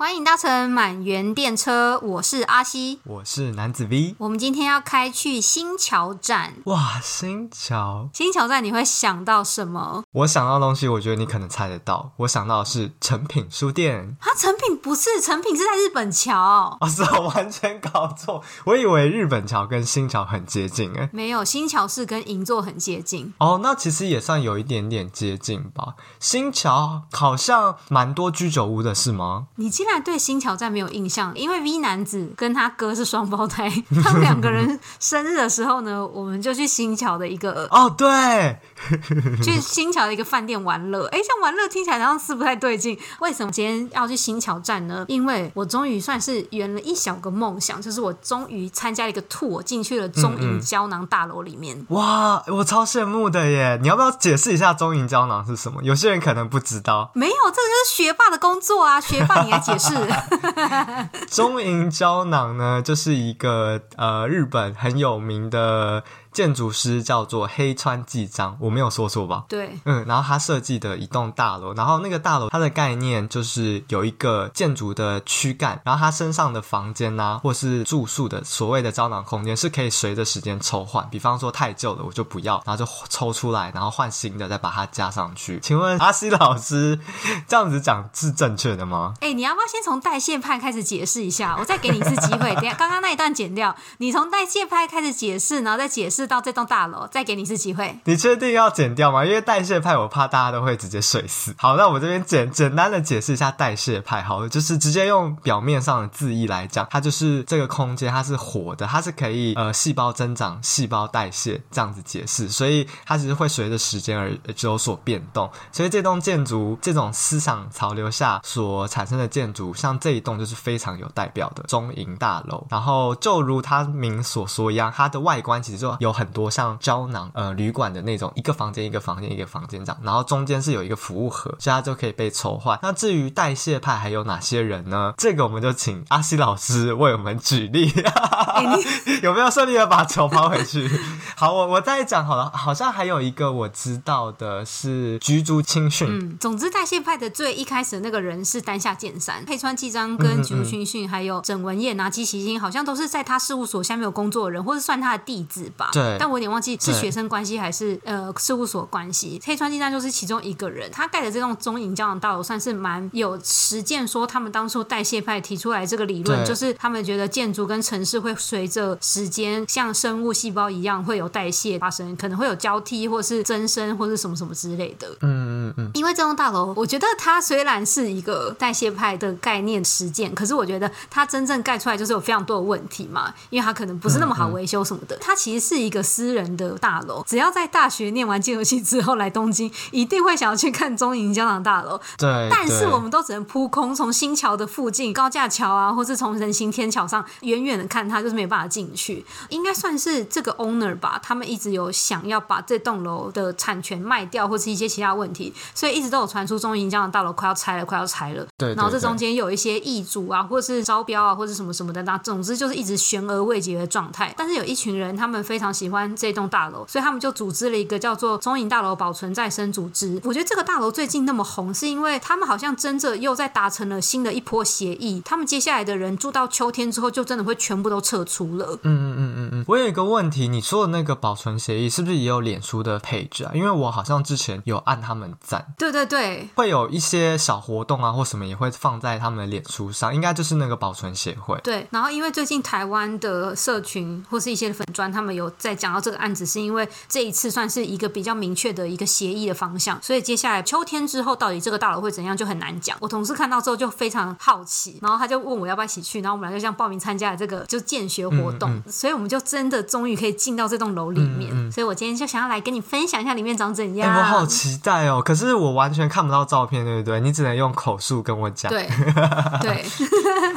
欢迎搭乘满园电车，我是阿西，我是男子 V。我们今天要开去新桥站。哇，新桥！新桥站你会想到什么？我想到的东西，我觉得你可能猜得到。我想到的是成品书店。啊，成品不是，成品是在日本桥。啊、哦，是我完全搞错。我以为日本桥跟新桥很接近，诶，没有，新桥是跟银座很接近。哦，那其实也算有一点点接近吧。新桥好像蛮多居酒屋的，是吗？你竟然。现在对新桥站没有印象，因为 V 男子跟他哥是双胞胎，他们两个人 生日的时候呢，我们就去新桥的一个哦，对，去新桥的一个饭店玩乐。哎，像玩乐听起来好像是不太对劲。为什么今天要去新桥站呢？因为我终于算是圆了一小个梦想，就是我终于参加了一个 tour，进去了中银胶囊大楼里面。嗯嗯。哇，我超羡慕的耶！你要不要解释一下中银胶囊是什么？有些人可能不知道。没有，这个就是学霸的工作啊！学霸，你来解释。是 中银胶囊呢，就是一个呃日本很有名的。建筑师叫做黑川纪章，我没有说错吧？对，嗯，然后他设计的一栋大楼，然后那个大楼它的概念就是有一个建筑的躯干，然后它身上的房间呐、啊，或是住宿的所谓的胶囊空间是可以随着时间抽换，比方说太旧了我就不要，然后就抽出来，然后换新的再把它加上去。请问阿西老师这样子讲是正确的吗？哎，你要不要先从代谢派开始解释一下？我再给你一次机会，等下刚刚那一段剪掉，你从代谢派开始解释，然后再解释。到这栋大楼，再给你一次机会。你确定要剪掉吗？因为代谢派，我怕大家都会直接睡死。好，那我这边简简单的解释一下代谢派。好了，就是直接用表面上的字义来讲，它就是这个空间，它是活的，它是可以呃细胞增长、细胞代谢这样子解释。所以它其实会随着时间而有所变动。所以这栋建筑这种思想潮流下所产生的建筑，像这一栋就是非常有代表的中银大楼。然后就如它名所说一样，它的外观其实就有。很多像胶囊呃旅馆的那种，一个房间一个房间一个房间这样，然后中间是有一个服务盒，所以它就可以被抽换。那至于代谢派还有哪些人呢？这个我们就请阿西老师为我们举例，有没有顺利的把球抛回去？好，我我再讲好了，好像还有一个我知道的是菊竹清训。嗯，总之代谢派的最一开始的那个人是丹下健三、黑川纪章跟菊竹清训，还有整文彦、拿基喜新，好像都是在他事务所下面有工作的人，或是算他的弟子吧。对，但我有点忘记是学生关系还是呃事务所关系。黑川纪章就是其中一个人，他盖的这栋中银胶囊大楼算是蛮有实践，说他们当初代谢派提出来这个理论，就是他们觉得建筑跟城市会随着时间像生物细胞一样会有代谢发生，可能会有交替或是增生或是什么什么之类的。嗯嗯嗯。因为这栋大楼，我觉得它虽然是一个代谢派的概念实践，可是我觉得它真正盖出来就是有非常多的问题嘛，因为它可能不是那么好维修什么的。它其实是一个私人的大楼，只要在大学念完建筑系之后来东京，一定会想要去看中银胶囊大楼。对，但是我们都只能扑空，从新桥的附近高架桥啊，或是从人行天桥上远远的看它，就是没有办法进去。应该算是这个 owner 吧，他们一直有想要把这栋楼的产权卖掉，或是一些其他问题，所以一直都有传出中银胶囊大楼快要拆了，快要拆了。对，对，对，然后这中间有一些易主啊，或是招标啊，或者什么什么的，那总之就是一直悬而未决的状态。但是有一群人，他们非常喜欢这栋大楼，所以他们就组织了一个叫做中影大楼保存再生组织。我觉得这个大楼最近那么红，是因为他们好像真的又在达成了新的一波协议。他们接下来的人住到秋天之后，就真的会全部都撤出了。嗯嗯嗯嗯嗯。我有一个问题，你说的那个保存协议是不是也有脸书的 page 啊？因为我好像之前有按他们赞。对对对，会有一些小活动啊，或什么也会放在他们的脸书上，应该就是那个保存协会。对，然后因为最近台湾的社群或是一些粉砖，他们有在讲到这个案子，是因为这一次算是一个比较明确的一个协议的方向，所以接下来秋天之后到底这个大楼会怎样就很难讲。我同事看到之后就非常好奇，然后他就问我要不要一起去，然后我们俩就这样报名参加了这个就建学活动，嗯嗯，所以我们就真的终于可以进到这栋楼里面。所以我今天就想要来跟你分享一下里面长怎样。欸，我好期待哦！可是我完全看不到照片，对不对？你只能用口述跟我讲。对 对。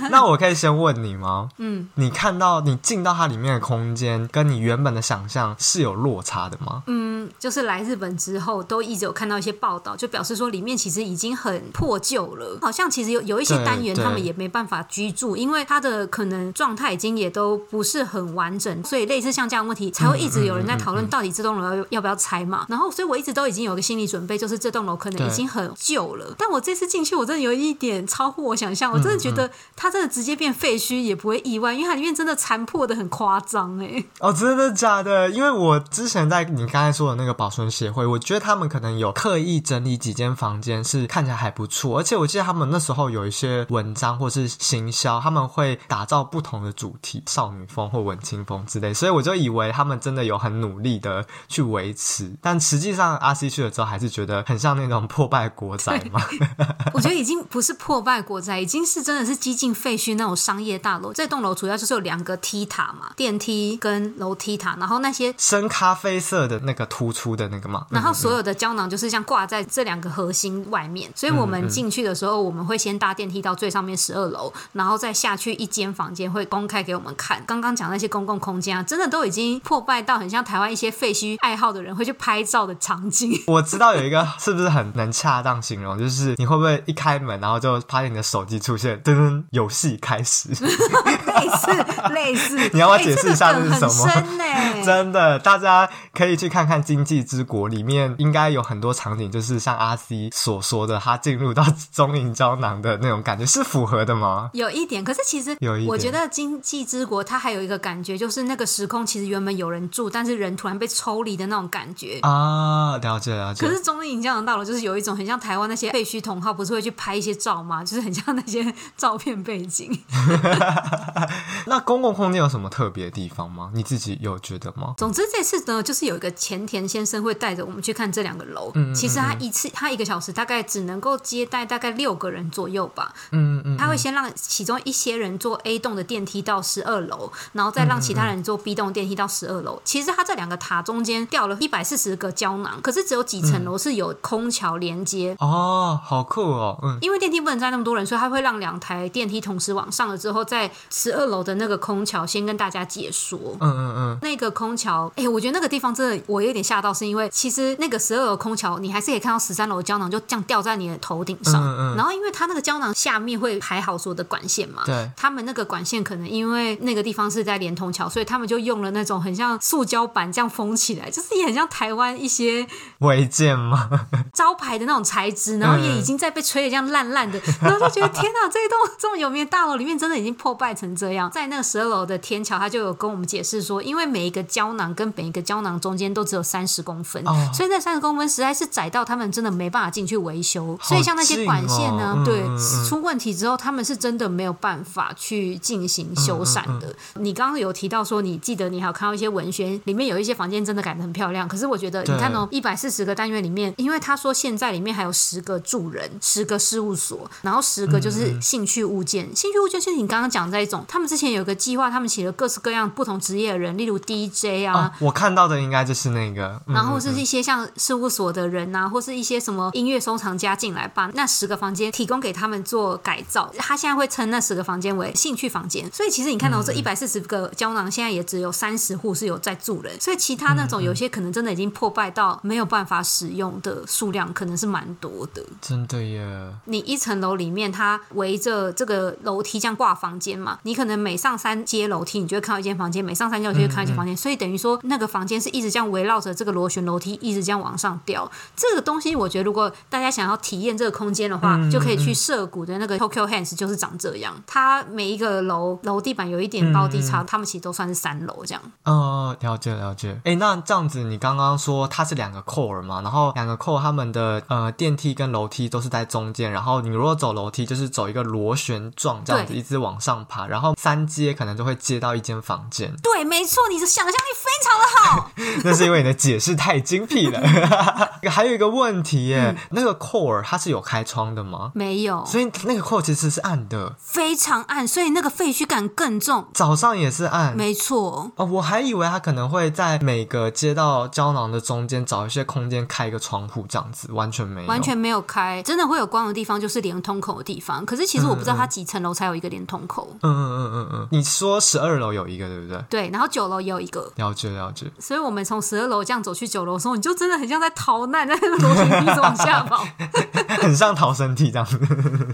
那我可以先问你吗？嗯，你看到你进到它里面的空间，跟你原本的想象是有落差的吗？嗯，就是来日本之后，都一直有看到一些报道，就表示说里面其实已经很破旧了，好像其实有有一些单元他们也没办法居住，因为它的可能状态已经也都不是很完整，所以类似像这样的问题才会一直有人在讨论到底这栋楼要要不要拆嘛。然后，所以我一直都已经有个心理准备，就是这栋楼可能已经很旧了。但我这次进去，我真的有一点超乎我想象，我真的觉得它真的直接变废墟也不会意外，因为它里面真的残破的很夸张哎。哦，真的假的？因为我之前在你刚才说的那个保存协会，我觉得他们可能有刻意整理几间房间，是看起来还不错。而且我记得他们那时候有一些文章或是行销，他们会打造不同的主题，少女风或文青风之类，所以我就以为他们真的有很努力的去维持。但实际上，阿西去了之后，还是觉得很像那种破败国宅嘛。我觉得已经不是破败国宅，已经是真的是几近废墟那种商业大楼。这栋楼主要就是有两个梯塔嘛，电梯跟楼梯塔，然后那些深咖啡色的那个突出的那个嘛，然后所有的胶囊就是像挂在这两个核心外面。所以我们进去的时候，我们会先搭电梯到最上面十二楼，然后再下去一间房间会公开给我们看。刚刚讲那些公共空间啊，真的都已经破败到很像台湾一些废墟爱好的人会去拍照的场景。我知道有一个是不是很能恰当形容，就是你会不会一开门，然后就发现你的手机出现噔噔，游戏开始，类似 类似。你要不要解释一下这是什么？欸真，欸、真的，大家可以去看看《经济之国》里面，应该有很多场景，就是像阿 C 所说的，他进入到中影胶囊的那种感觉，是符合的吗？有一点，可是其实有一点，我觉得《经济之国》它还有一个感觉，就是那个时空其实原本有人住，但是人突然被抽离的那种感觉啊，了解了解。可是中影胶囊大楼就是有一种很像台湾那些废墟同号，不是会去拍一些照吗？就是很像那些照片背景。那公共空间有什么特别的地方吗？你自己有觉得吗？总之这次呢，就是有一个前田先生会带着我们去看这两个楼。嗯，其实他一次他一个小时大概只能够接待大概六个人左右吧。嗯，嗯嗯，他会先让其中一些人坐 A 栋的电梯到十二楼，然后再让其他人坐 B 栋电梯到十二楼。其实他这两个塔中间掉了一百四十个胶囊，可是只有几层楼是有空桥连接。哦，好酷哦。嗯，因为电梯不能载那么多人，所以他会让两台电梯同时往上了之后，在十二楼的那个空桥先跟大家解说。嗯嗯嗯，那个空桥，哎、欸，我觉得那个地方真的我有点吓到，是因为其实那个十二楼空桥，你还是可以看到十三楼的胶囊就这样掉在你的头顶上。嗯嗯，然后因为它那个胶囊下面会排好所有的管线嘛，对，他们那个管线可能因为那个地方是在连通桥，所以他们就用了那种很像塑胶板这样封起来，就是也很像台湾一些违建吗？招牌的那种材质，然后也已经在被吹的这样烂烂的，然后就觉得天哪，这一栋这么有名的大楼里面真的已经破败成这样。在那个十二楼的天桥，他就有跟我们解释说，因为每一个胶囊跟每一个胶囊中间都只有三十公分，哦、所以那三十公分实在是窄到他们真的没办法进去维修。所以像那些管线呢，哦、对，出问题之后，他们是真的没有办法去进行修缮的。嗯嗯嗯、你刚刚有提到说，你记得你还有看到一些文宣，里面有一些房间真的改的很漂亮。可是我觉得，你看哦，一百四十个单元里面，因为他说现在里面还有十个住人，十个事务所，然后十个就是兴趣物件。兴趣物件就是你刚刚讲的那种，他们之前有个计划，他们请了各式各样不同职业的人，例如 DJ 啊，哦、我看到的应该就是那个，嗯、然后是一些像事务所的人啊，或是一些什么音乐收藏家进来，把那十个房间提供给他们做改造。他现在会称那十个房间为兴趣房间。所以其实你看到这一百四十个胶囊，现在也只有三十户是有在住人，所以其他那种有些可能真的已经破败到没有办法使用的数量，可能是蛮多的。真的耶！你一层楼里面，它围着这个楼梯这样挂房间嘛，你可能每上三阶楼梯，你就会看到一间房间；每上三阶楼梯就会看到一间房间。所以等于说，那个房间是一直这样围绕着这个螺旋楼梯，一直这样往上掉。这个东西，我觉得如果大家想要体验这个空间的话，就可以去涉谷的那个 Tokyo Hands，就是长这样。它每一个楼楼地板有一点高低差，他们其实都算是三楼这样。哦，了解了解。哎，那这样子，你刚刚说它是两个 core 嘛？然后两个 core 它们的呃电梯跟楼梯都是在中间，然后你如果走楼梯，就是走一个螺旋状这样子一直往上爬，然后三阶可能就会接到一间房间。对，没错，你的想象力常的好。那是因为你的解释太精辟了。还有一个问题耶，嗯、那个 core 它是有开窗的吗？没有，所以那个 core 其实是暗的，非常暗，所以那个废墟感更重。早上也是暗，没错。哦，我还以为它可能会在每个街道胶囊的中间找一些空间开一个窗户这样子，完全没有，完全没有开。真的会有光的地方就是连通口的地方，可是其实我不知道它几层楼才有一个连通口。嗯嗯嗯嗯嗯，你说十二楼有一个对不对？对，然后九楼也有一个。了解了解。所以我们从十二楼这样走去九楼的时候，你就真的很像在逃难，在那个楼梯一直往下跑，很像逃生梯这样子。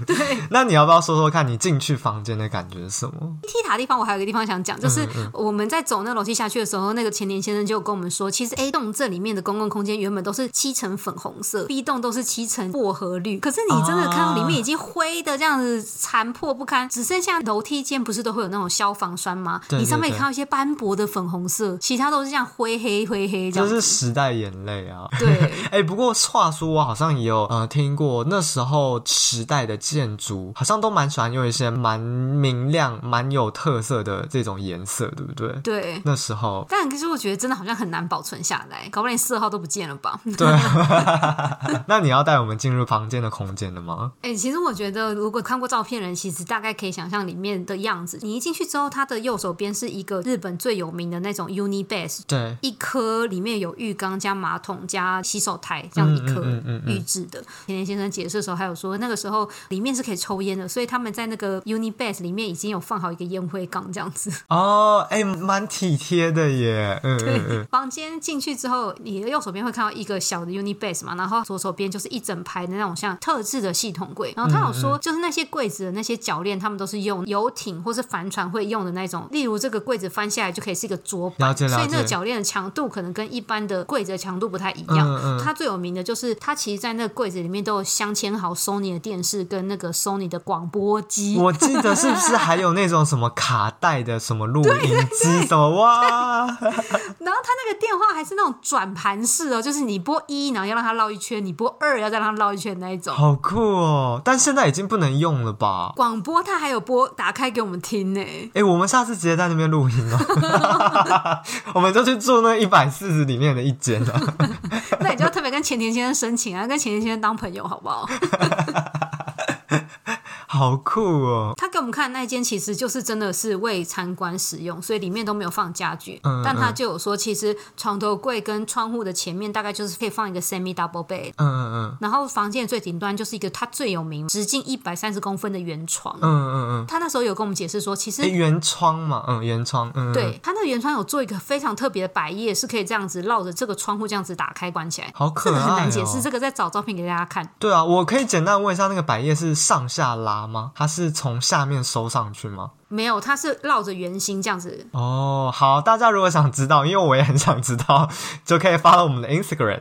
对。那你要不要说说看你进去房间的感觉是什么？梯塔地方，我还有一个地方想讲，就是我们在走那个楼梯下去的时候，那个前田先生就跟我们说，其实 A 栋这里面的公共空间原本都是漆成粉红色，B 栋都是漆成薄荷绿。可是你真的看到里面已经灰的这样子残破不堪，只剩下楼梯间不是都会有那种消防栓吗？对对对，你上面也看到一些斑驳的粉红色，其他都是像灰黑灰黑这样。这是时代眼泪啊！对，哎、欸，不过话说，我好像也有呃听过那时候时代的建筑，好像都蛮喜欢用一些蛮明亮、蛮有特色的这种颜色，对不对？对，那时候。但可是我觉得真的好像很难保存下来，搞不好连色号都不见了吧？对。那你要带我们进入房间的空间了吗？哎、欸，其实我觉得，如果看过照片的人，其实大概可以想象里面的样子。你一进去之后，它的右手边是一个日本最有名的那种 Uni-base，对，一颗里面有浴缸加马桶加洗手台这样一颗预制的。田田先生解释的时候还有说，那个时候里面是可以抽烟的，所以他们在那个 Uni-base 里面已经有放好一个烟灰缸这样子。哦，哎、欸，蛮体贴的耶。嗯嗯嗯。房间进去之后，你的右手边会看到一个小的 Uni-base 嘛，然后左手边就是一整排的那种像特制的系统柜。然后他有说，就是那些柜子的那些铰链，他们都是用游艇或是帆船会用的那种。例如这个柜子翻下来就可以是一个桌板，所以那个铰链的强度可能跟一般的柜子的强度不太一样。嗯嗯。它最有名的就是它其实，在那个柜子里面都有镶嵌好 Sony 的电视跟那个 Sony 的广播机。我记得是不是还有那种什么卡带的什么录 音机什么哇？然后他那个电话还是那种转盘式哦，就是你拨一，然后要让它绕一圈；你拨二，要再让它绕一圈那一种。好酷哦！但现在已经不能用了吧？广播它还有播，打开给我们听呢。哎，我们下次直接在那边录音哦。我们就去住那一百四十里面的一间了。那你就要特别跟前田先生申请啊，跟前田先生当朋友好不好？好酷哦！他给我们看的那间其实就是真的是为参观使用，所以里面都没有放家具。嗯，但他就有说，其实床头柜跟窗户的前面大概就是可以放一个 semi double bed。嗯嗯嗯。然后房间的最顶端就是一个它最有名、直径一百三十公分的圆床。嗯嗯嗯。他那时候有跟我们解释说，其实圆窗嘛，嗯，圆窗。嗯。对，他那个圆窗有做一个非常特别的百叶，是可以这样子绕着这个窗户这样子打开关起来。好可爱哦。很难解释，这个再找照片给大家看。对啊，我可以简单问一下，那个百叶是上下拉吗？它是从下面收上去吗？没有，它是绕着圆心这样子。哦，好，大家如果想知道，因为我也很想知道，就可以发到我们的 Instagram。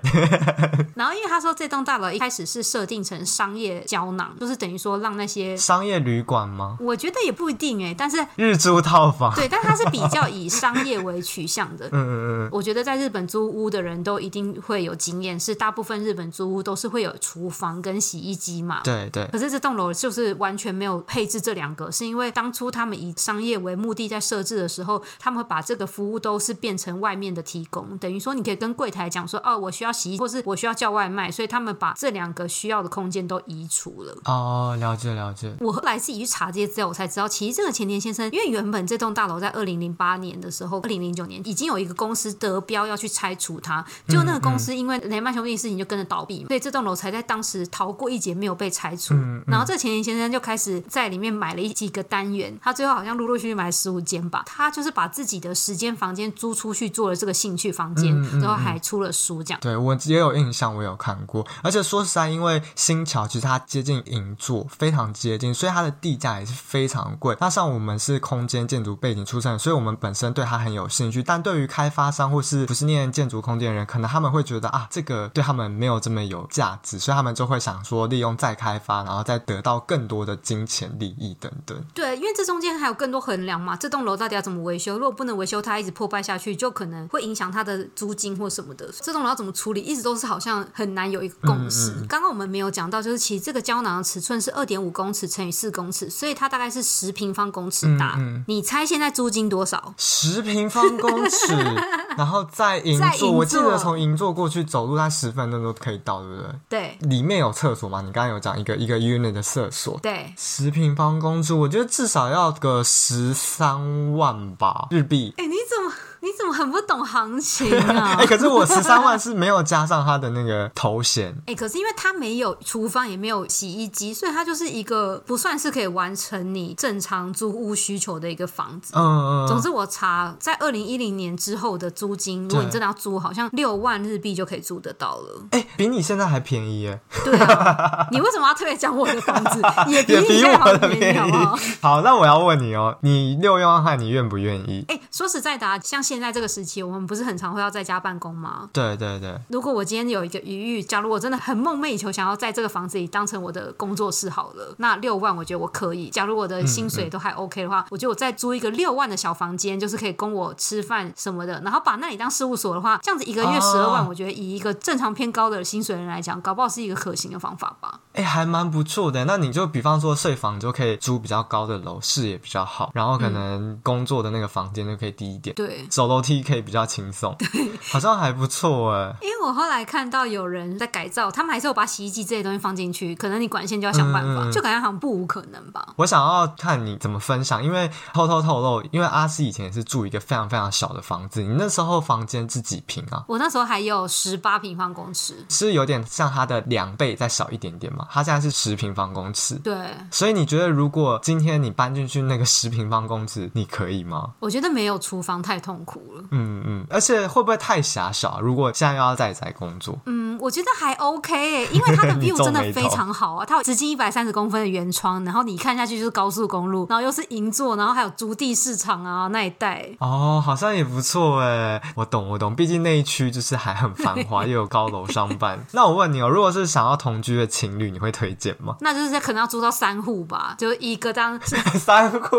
然后，因为他说这栋大楼一开始是设定成商业胶囊，就是等于说让那些商业旅馆吗？我觉得也不一定哎，但是日租套房。对，但它是比较以商业为取向的。嗯嗯嗯。我觉得在日本租屋的人都一定会有经验，是大部分日本租屋都是会有厨房跟洗衣机嘛。对对。可是这栋楼就是完全没有配置这两个，是因为当初他们以商业为目的在设置的时候，他们会把这个服务都是变成外面的提供，等于说你可以跟柜台讲说，哦，我需要洗衣，或是我需要叫外卖，所以他们把这两个需要的空间都移除了。哦，了解了解。我后来自己去查这些资料，我才知道，其实这个前田先生，因为原本这栋大楼在二零零八年的时候，二零零九年已经有一个公司得标要去拆除它，就那个公司因为雷曼兄弟事情就跟着倒闭，所以这栋楼才在当时逃过一劫，没有被拆除。嗯嗯、然后这个前田先生就开始在里面买了一几个单元，他最后好像陆陆续续买。十五间吧，他就是把自己的十间房间租出去做了这个兴趣房间，嗯嗯嗯、然后还出了书，这样。对，我也有印象，我有看过。而且说实在，因为新桥其实它接近银座，非常接近，所以它的地价也是非常贵。那像我们是空间建筑背景出身，所以我们本身对它很有兴趣。但对于开发商或是不是念建筑空间的人，可能他们会觉得啊，这个对他们没有这么有价值，所以他们就会想说利用再开发，然后再得到更多的金钱利益等等。对，因为这中间还有更多衡量嘛。这栋楼到底要怎么维修？如果不能维修，它一直破败下去，就可能会影响它的租金或什么的。这栋楼要怎么处理，一直都是好像很难有一个共识。嗯嗯、刚刚我们没有讲到，就是其实这个胶囊的尺寸是二点五公尺乘以四公尺，所以它大概是十平方公尺大。你猜现在租金多少？十平方公尺，然后在银座，我记得从银座过去走路，它十分钟都可以到，对不对？对。里面有厕所吗？你刚刚有讲一个一个 unit 的厕所。对。十平方公尺，我觉得至少要个十三万吧，日币。哎，你怎么？你怎么很不懂行情啊？哎、欸，可是我十三万是没有加上他的那个头衔。哎、欸，可是因为他没有厨房，也没有洗衣机，所以他就是一个不算是可以完成你正常租屋需求的一个房子。嗯嗯。总之，我查在二零一零年之后的租金，如果你真的要租，好像六万日币就可以租得到了。哎、欸，比你现在还便宜耶。对啊。你为什么要特别讲我的房子？也比你现在还便宜，好不好？好，那我要问你哦，你六万块，你愿不愿意？哎、欸，说实在的、啊，像现在这个时期，我们不是很常会要在家办公吗？对对对。如果我今天有一个余裕，假如我真的很梦寐以求，想要在这个房子里当成我的工作室好了，那六万我觉得我可以。假如我的薪水都还 OK 的话，嗯嗯、我觉得我再租一个六万的小房间，就是可以供我吃饭什么的，然后把那里当事务所的话，这样子一个月十二万，我觉得以一个正常偏高的薪水人来讲，搞不好是一个可行的方法吧。哎、欸，还蛮不错的。那你就比方说睡房就可以租比较高的楼，视野比较好，然后可能工作的那个房间就可以低一点，对，走楼梯可以比较轻松，对，好像还不错哎。因为我后来看到有人在改造，他们还是有把洗衣机这些东西放进去，可能你管线就要想办法，嗯、就感觉好像不无可能吧。我想要看你怎么分享，因为偷偷透露，因为阿司以前也是住一个非常非常小的房子，你那时候房间是几平啊？我那时候还有十八平方公尺，是有点像它的两倍再小一点点嘛？它现在是十平方公尺，对。所以你觉得如果今天你搬进去那个十平方公尺，你可以吗？我觉得没有厨房太痛苦了。嗯嗯，而且会不会太狭小？如果现在又要在宅工作，嗯，我觉得还 OK 哎，因为它的 view 真的非常好啊，它有直径一百三十公分的圆窗，然后你看下去就是高速公路，然后又是银座，然后还有筑地市场啊那一带。哦，好像也不错哎，我懂我懂，毕竟那一区就是还很繁华，又有高楼商办。那我问你哦，如果是想要同居的情侣，你会推荐吗？那就是可能要租到三户吧，就一个当 三户，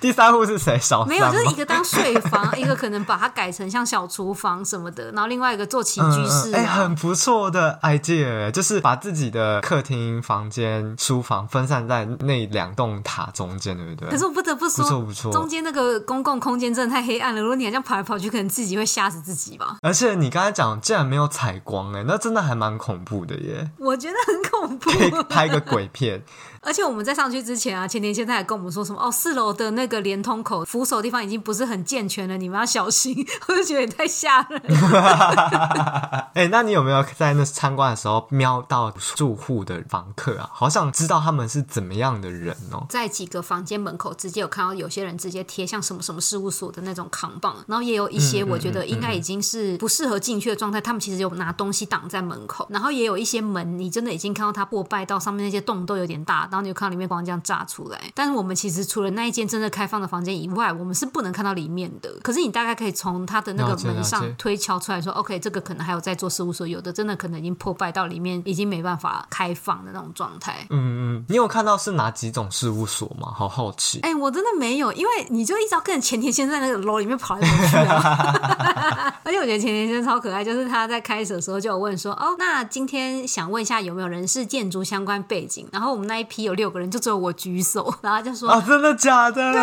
第三户是谁？小三没有，就是一个当睡房，一个可能把它改成像小厨房什么的，然后另外一个做起居室。哎、嗯欸，很不错的 idea，就是把自己的客厅、房间、书房分散在那两栋塔中间，对不对？可是我不得不说，不错不错，中间那个公共空间真的太黑暗了。如果你还这样跑来跑去，可能自己会吓死自己吧。而且你刚才讲，竟然没有采光，哎，那真的还蛮恐怖的耶。我觉得很恐怖，可以拍个鬼片。而且我们在上去之前啊，前田先生还跟我们说什么哦，四楼的那个连通口扶手地方已经不是很健全了，你们要小心。我就觉得也太吓人了。哎、欸，那你有没有在那参观的时候瞄到住户的房客啊？好想知道他们是怎么样的人哦。在几个房间门口直接有看到有些人直接贴像什么什么事务所的那种扛棒，然后也有一些我觉得应该已经是不适合进去的状态，他们其实有拿东西挡在门口，然后也有一些门，你真的已经看到它破败到上面那些洞都有点大。然后你就看到里面光这样炸出来，但是我们其实除了那一间真的开放的房间以外，我们是不能看到里面的。可是你大概可以从它的那个门上推敲出来说，OK，这个可能还有在做事务所，有的真的可能已经破败到里面已经没办法开放的那种状态。嗯嗯，你有看到是哪几种事务所吗？好好奇。哎、欸，我真的没有，因为你就一直要跟着前田先生在那个楼里面跑来跑去啊。而且我觉得前田先生超可爱，就是他在开始的时候就有问说，哦，那今天想问一下有没有人是建筑相关背景？然后我们那一批有六个人。就只有我举手，然后就说：“啊，真的假的？”对。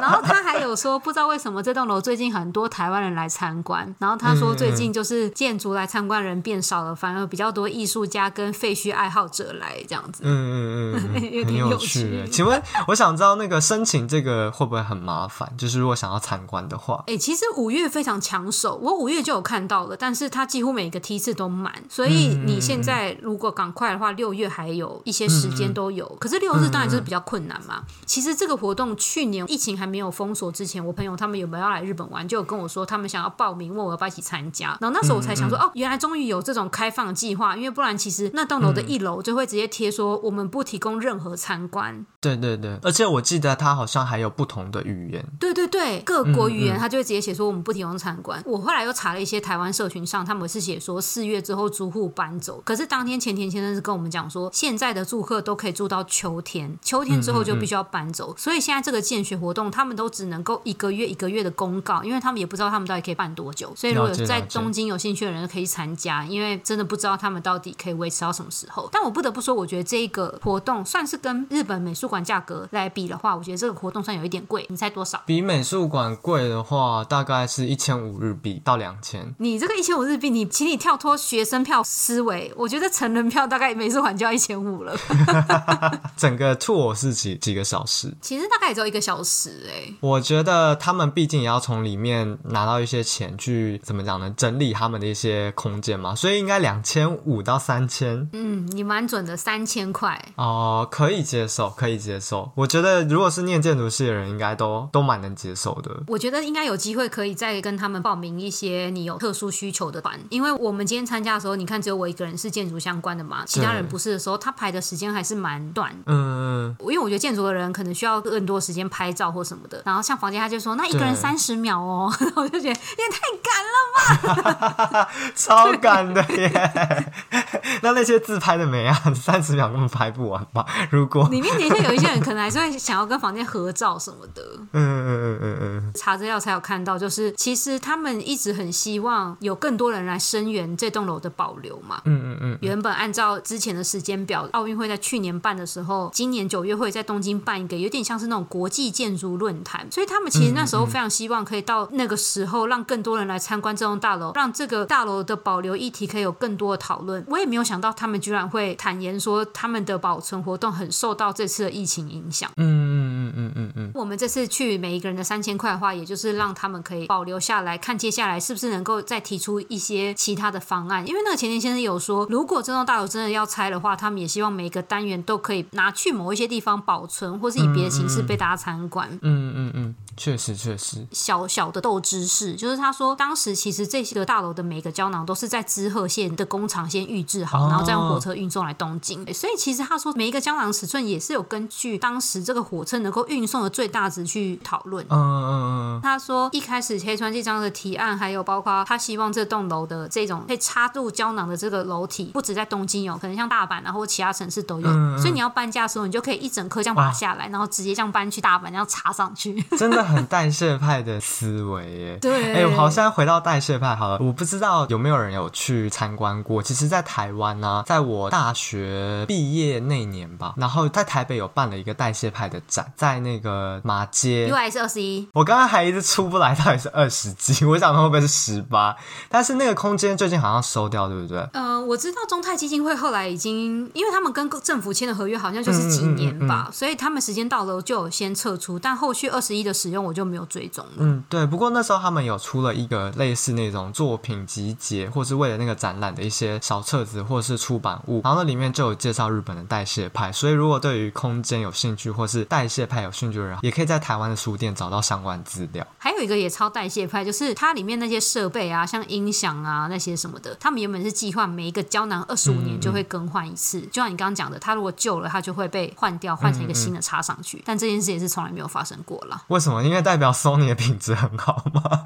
然后他还有说，不知道为什么这栋楼最近很多台湾人来参观。然后他说，最近就是建筑来参观人变少了，反而比较多艺术家跟废墟爱好者来这样子。嗯嗯嗯，有点有趣。请问，我想知道那个申请这个会不会很麻烦？就是如果想要参观的话，哎、欸，其实五月非常抢手，我五月就有看到了，但是他几乎每个梯次都满，所以你现在如果赶快的话，六月还有一些时间都有。可是。六日当然就是比较困难嘛。其实这个活动去年疫情还没有封锁之前，我朋友他们有没有要来日本玩，就有跟我说他们想要报名，问我要不要一起参加。然后那时候我才想说，哦，原来终于有这种开放计划，因为不然其实那栋楼的一楼就会直接贴说我们不提供任何参观。对对对，而且我记得他好像还有不同的语言。对对对，各国语言他就会直接写说我们不提供参观。我后来又查了一些台湾社群上，他们是写说四月之后租户搬走，可是当天前田先生是跟我们讲说，现在的住客都可以住到秋天，秋天。之后就必须要搬走，所以现在这个见学活动，他们都只能够一个月一个月的公告，因为他们也不知道他们到底可以办多久。所以如果有在东京有兴趣的人可以参加，因为真的不知道他们到底可以维持到什么时候。但我不得不说，我觉得这一个活动算是跟日本美术馆价格来比的话，我觉得这个活动算有一点贵。你猜多少？比美术馆贵的话，大概是一千五日币到两千。你这个一千五日币，你请你跳脱学生票思维，我觉得成人票大概美术馆就要一千五了。整个 tour 是几几个小时？其实大概也只有一个小时哎、欸。我觉得他们毕竟也要从里面拿到一些钱去怎么讲呢？整理他们的一些空间嘛，所以应该两千五到三千。嗯，你蛮准的，三千块哦，可以接受，可以接受。我觉得如果是念建筑系的人，应该都都蛮能接受的。我觉得应该有机会可以再跟他们报名一些你有特殊需求的团，因为我们今天参加的时候，你看只有我一个人是建筑相关的嘛，其他人不是的时候，他排的时间还是蛮短。嗯，因为我觉得建筑的人可能需要更多时间拍照或什么的。然后像房间，他就说那一个人三十秒哦，我就觉得也太赶了吧，超赶的耶。那那些自拍的没啊，三十秒根本拍不完吧？如果里面的确有一些人可能还是会想要跟房间合照什么的。嗯嗯嗯嗯嗯。查资料才有看到，就是其实他们一直很希望有更多人来声援这栋楼的保留嘛。嗯嗯嗯。原本按照之前的时间表，奥运会在去年办的时候，今年九月会在东京办一个有点像是那种国际建筑论坛，所以他们其实那时候非常希望可以到那个时候让更多人来参观这栋大楼，让这个大楼的保留议题可以有更多的讨论。我也没有想到他们居然会坦言说他们的保存活动很受到这次的疫情影响。嗯嗯嗯嗯。我们这次去每一个人的三千块的话，也就是让他们可以保留下来，看接下来是不是能够再提出一些其他的方案。因为那个前田先生有说，如果这栋大楼真的要拆的话，他们也希望每一个单元都可以拿去某一些地方保存，或是以别的形式被大家参观。嗯嗯嗯，嗯，确实确实。小小的豆知识就是，他说当时其实这些个大楼的每个胶囊都是在滋贺县的工厂先预制好，然后再用火车运送来东京。哦。所以其实他说每一个胶囊尺寸也是有根据当时这个火车能够运送的最大值去讨论。嗯嗯嗯。他说一开始黑川这张的提案，还有包括他希望这栋楼的这种可以插入胶囊的这个楼体，不止在东京有，可能像大阪然后其他城市都有。嗯。所以你要搬家的时候，你就可以一整颗这样拔下来，然后直接这样搬去大阪，这样插上去。真的很代谢派的思维耶。对。哎，我好像回到代谢派好了。我不知道有没有人有去参观过。其实，在台湾呢、啊，在我大学毕业那年吧，然后在台北有办了一个代谢派的展，在那个马街。UI 是二十一。我刚刚还一直出不来，到底是二十几？我想会不会是十八？但是那个空间最近好像收掉，对不对？呃，我知道中泰基金会后来已经，因为他们跟政府签的合约好像就是几年吧，嗯嗯嗯嗯、所以他们时间到了就有先撤出，但后续二十一的使用我就没有追踪了。嗯，对。不过那时候他们有出了一个类似那种作品集结，或是为了那个展览的一些小册子，或者是出版物，然后那里面就有介绍日本的代谢派。所以如果对于空间有兴趣，或是代谢派有兴趣的人，也可以在台湾的书店找到相关资料。还有一个也超代谢派，就是它里面那些设备啊，像音响啊那些什么的，他们原本是计划每一个胶囊二十五年就会更换一次，嗯嗯，就像你刚刚讲的，它如果旧了，它就会被换掉，换成一个新的插上去。但这件事也是从来没有发生过了。为什么？因为代表 Sony 的品质很好吗？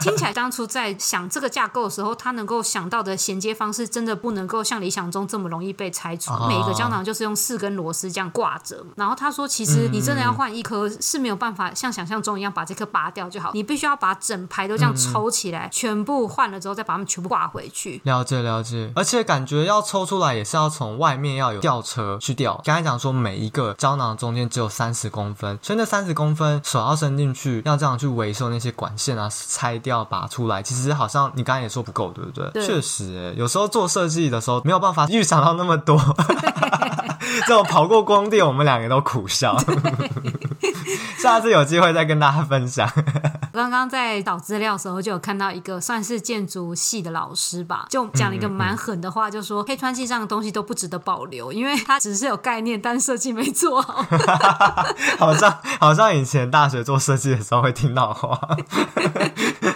听起来当初在想这个架构的时候，他能够想到的衔接方式，真的不能够像理想中这么容易被拆除。每一个胶囊就是用四根螺丝这样挂着。然后他说，其实你真的要换一颗是没有办法像想象中一样把这颗拔掉就好，你必须要把整排都这样抽起来，全部换了之后再把它们全部挂回去。了解了解，而且感觉要抽出来也是要从外面要有吊车去吊。刚才讲说每一个胶囊中间只有三十公分，所以那三十公分手要伸进去，要这样去维修那些管线啊，拆掉。要拔出来，其实好像你刚才也说不够，对不对？对，确实，哎，有时候做设计的时候没有办法预想到那么多，这种跑过工地，我们两个都苦笑。下次有机会再跟大家分享。刚刚在找资料的时候，就有看到一个算是建筑系的老师吧，就讲了一个蛮狠的话，就说黑川纪上的东西都不值得保留，因为它只是有概念，但设计没做好。好像好像以前大学做设计的时候会听到的话。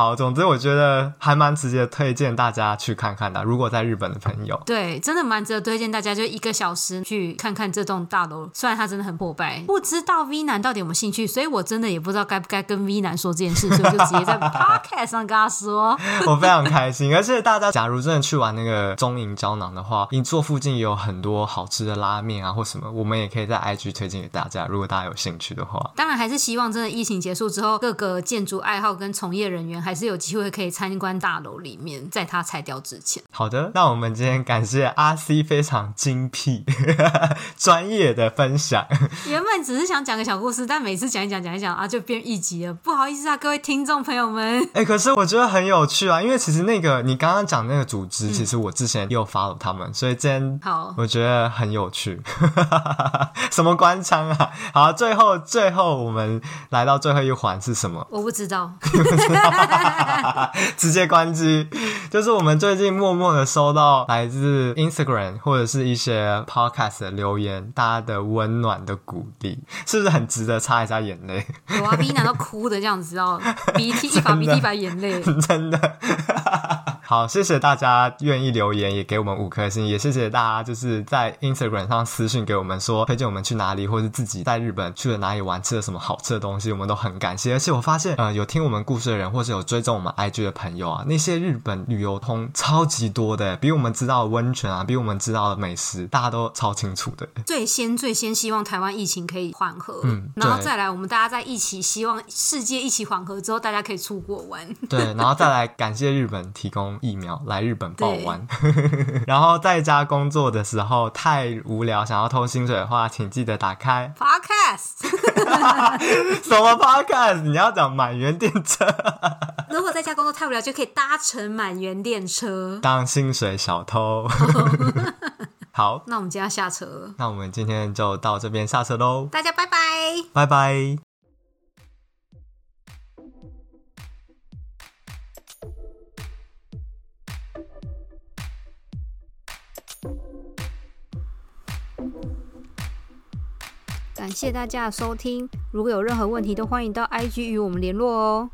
好，总之我觉得还蛮直接推荐大家去看看的。如果在日本的朋友，对，真的蛮值得推荐大家，就一个小时去看看这栋大楼。虽然它真的很破败，不知道 V 男到底有没有兴趣，所以我真的也不知道该不该跟 V 男说这件事，所以我就直接在 Podcast 上跟他说。我非常开心，而且大家假如真的去玩那个中银胶囊的话，银座附近也有很多好吃的拉面啊或什么，我们也可以在 IG 推荐给大家。如果大家有兴趣的话，当然还是希望真的疫情结束之后，各个建筑爱好跟从业人员还还是有机会可以参观大楼里面，在它拆掉之前。好的，那我们今天感谢阿 C 非常精辟、专业的分享。原本只是想讲个小故事，但每次讲一讲讲一讲啊，就变一集了。不好意思啊，各位听众朋友们。哎、欸，可是我觉得很有趣啊，因为其实那个你刚刚讲那个组织，嗯、其实我之前也有 follow 他们，所以今天好，我觉得很有趣。什么官腔啊？好，最后最后我们来到最后一环是什么？我不知道。直接关机。就是我们最近默默的收到来自 Instagram 或者是一些 Podcast 的留言，大家的温暖的鼓励，是不是很值得擦一下眼泪？有啊，逼难道哭的这样子，哦，鼻涕一把鼻涕一把眼泪，真的。好，谢谢大家愿意留言，也给我们五颗星，也谢谢大家就是在 Instagram 上私信给我们说推荐我们去哪里，或是自己在日本去了哪里玩，吃了什么好吃的东西，我们都很感谢。而且我发现，呃，有听我们故事的人，或是有追踪我们 IG 的朋友啊，那些日本旅游通超级多的，比我们知道的温泉啊，比我们知道的美食，大家都超清楚的。最先最先希望台湾疫情可以缓和，嗯，然后再来我们大家在一起，希望世界一起缓和之后，大家可以出国玩。对，然后再来感谢日本提供。疫苗来日本报完，然后在家工作的时候太无聊，想要偷薪水的话，请记得打开 Podcast。什么 Podcast？你要讲满员电车？如果在家工作太无聊，就可以搭乘满员电车当薪水小偷。好，那我们今天要下车，那我们今天就到这边下车喽。大家拜拜，拜拜。感谢大家的收听，如果有任何问题，都欢迎到 IG 与我们联络哦。